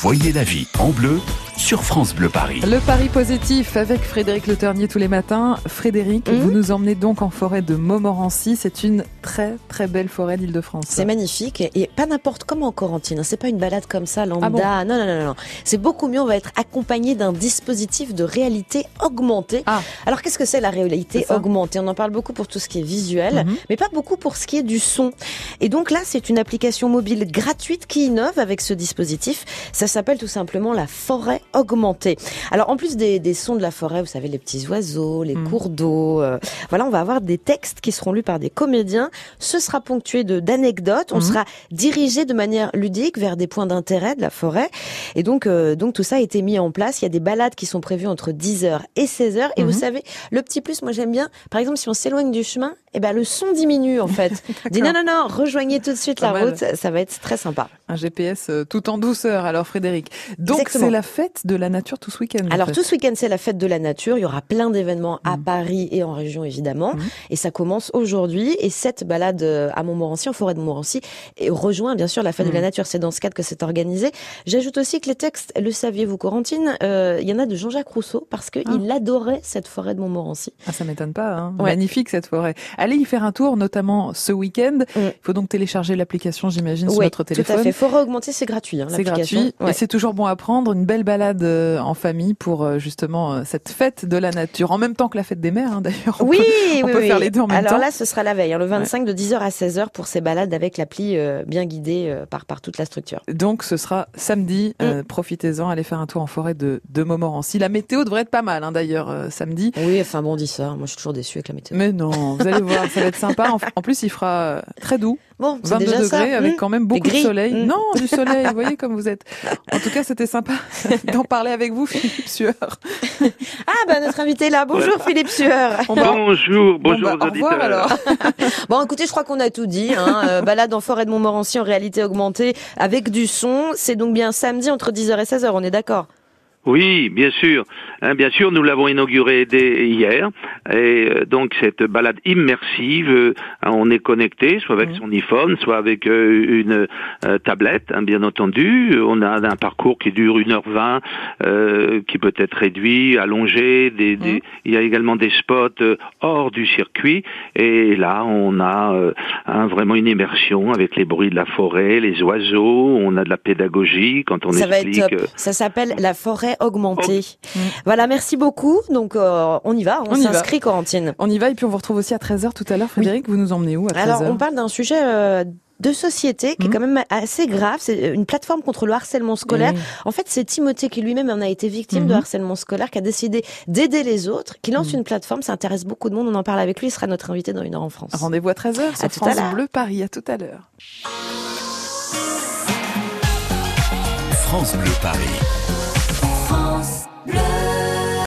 Voyez la vie en bleu sur France Bleu Paris. Le Paris positif avec Frédéric Le Ternier tous les matins. Frédéric, Mhm. vous nous emmenez donc en forêt de Montmorency. C'est une très très belle forêt d'Île-de-France. C'est magnifique et pas n'importe comment en Corentine. hein. C'est pas une balade comme ça lambda. Ah bon non, non, non, non. C'est beaucoup mieux. On va être accompagné d'un dispositif de réalité augmentée. Ah. Alors qu'est-ce que c'est la réalité augmentée? On en parle beaucoup pour tout ce qui est visuel, Mhm. mais pas beaucoup pour ce qui est du son. Et donc là, c'est une application mobile gratuite qui innove avec ce dispositif. Ça s'appelle tout simplement la forêt augmentée. Alors en plus des, des sons de la forêt, vous savez les petits oiseaux, les Mhm. cours d'eau, euh, voilà, on va avoir des textes qui seront lus par des comédiens. Ce sera ponctué de d'anecdotes. On Mhm. sera dirigé de manière ludique vers des points d'intérêt de la forêt. Et donc euh, donc tout ça a été mis en place. Il y a des balades qui sont prévues entre 10h et 16h. Et vous savez, le petit plus, moi j'aime bien. Par exemple, si on s'éloigne du chemin, eh ben le son diminue en fait. Dit non non non, rejoignez tout de suite la mal. route. Ça, va être très sympa. Un GPS euh, tout en douceur. Alors Frédéric, donc c'est la fête de la nature tout ce week-end. en Alors fait. tout ce week-end c'est la fête de la nature. Il y aura plein d'événements à Mhm. Paris et en région évidemment. Mhm. Et ça commence aujourd'hui. Et cette balade euh, à Montmorency, en forêt de Montmorency, et rejoint bien sûr la fête de la Mhm. nature. C'est dans ce cadre que c'est organisé. J'ajoute aussi que les textes, le saviez-vous Corentine, euh, il y en a de Jean-Jacques Rousseau parce qu'il Ah. adorait cette forêt de Montmorency. Ah, ça m'étonne pas. Hein. Ouais. Magnifique cette forêt. Allez y faire un tour, notamment ce week-end. Il Mm. faut donc télécharger l'application, j'imagine, sur Oui, notre tout téléphone. à fait. Forêt augmentée, c'est gratuit. Hein, C'est gratuit Ouais. et c'est toujours bon à prendre. Une belle balade euh, en famille pour euh, justement euh, cette fête de la nature. En même temps que la fête des mères, hein, d'ailleurs. Oui, peut- on oui, peut oui. faire les deux en même Alors temps. là, ce sera la veille, hein, le 25 de 10h à 16h pour ces balades avec l'appli euh, bien guidée euh, par, par toute la structure. Donc ce sera samedi. Mm. Profitez-en, allez faire un tour en forêt de, de Montmorency. La météo devrait être pas mal, hein, d'ailleurs, samedi. Oui, enfin bon, on dit ça. Moi, je suis toujours déçue avec la météo. Mais non, vous allez voir, ça va être sympa. En, en plus, il fera très doux, Bon, c'est 22 déjà degrés, ça. avec Hmm. quand même beaucoup de soleil. Mm. Non, du soleil, vous voyez comme vous êtes. En tout cas, c'était sympa d'en parler avec vous, Philippe Sueur. Ah, bah, notre invité est là. Bonjour, Philippe Sueur. On va- Bonjour, Bon, bonjour bah, aux au revoir alors. Bon, écoutez, je crois qu'on a tout dit. Hein. Euh, balade en forêt de Montmorency en réalité augmentée avec du son. C'est donc bien samedi entre 10h et 16h, on est d'accord? Oui, bien sûr. Hein, bien sûr, nous l'avons inauguré dès hier. Et euh, donc, cette balade immersive, euh, on est connecté, soit avec Mhm. son iPhone, soit avec euh, une euh, tablette, hein, bien entendu. On a un parcours qui dure 1h20, euh, qui peut être réduit, allongé. Des, des- Mhm. Il y a également des spots euh, hors du circuit. Et là, on a euh, vraiment une immersion avec les bruits de la forêt, les oiseaux. On a de la pédagogie quand on Ça va être explique. top. euh, Ça s'appelle la forêt augmentée. Mm. Voilà, merci beaucoup. Donc, euh, on y va. On, s'inscrit, Corentine. On y va et puis on vous retrouve aussi à 13h tout à l'heure. Frédéric, vous nous emmenez où à 13h Alors, on parle d'un sujet euh, de société qui est Mhm. quand même assez grave. C'est une plateforme contre le harcèlement scolaire. Oui. En fait, c'est Timothée qui lui-même en a été victime de Mhm. harcèlement scolaire, qui a décidé d'aider les autres, qui lance Mhm. une plateforme. Ça intéresse beaucoup de monde. On en parle avec lui. Il sera notre invité dans une heure en France. Rendez-vous à 13h sur À tout à France l'heure. Bleu Paris. À tout à l'heure. France Bleu Paris.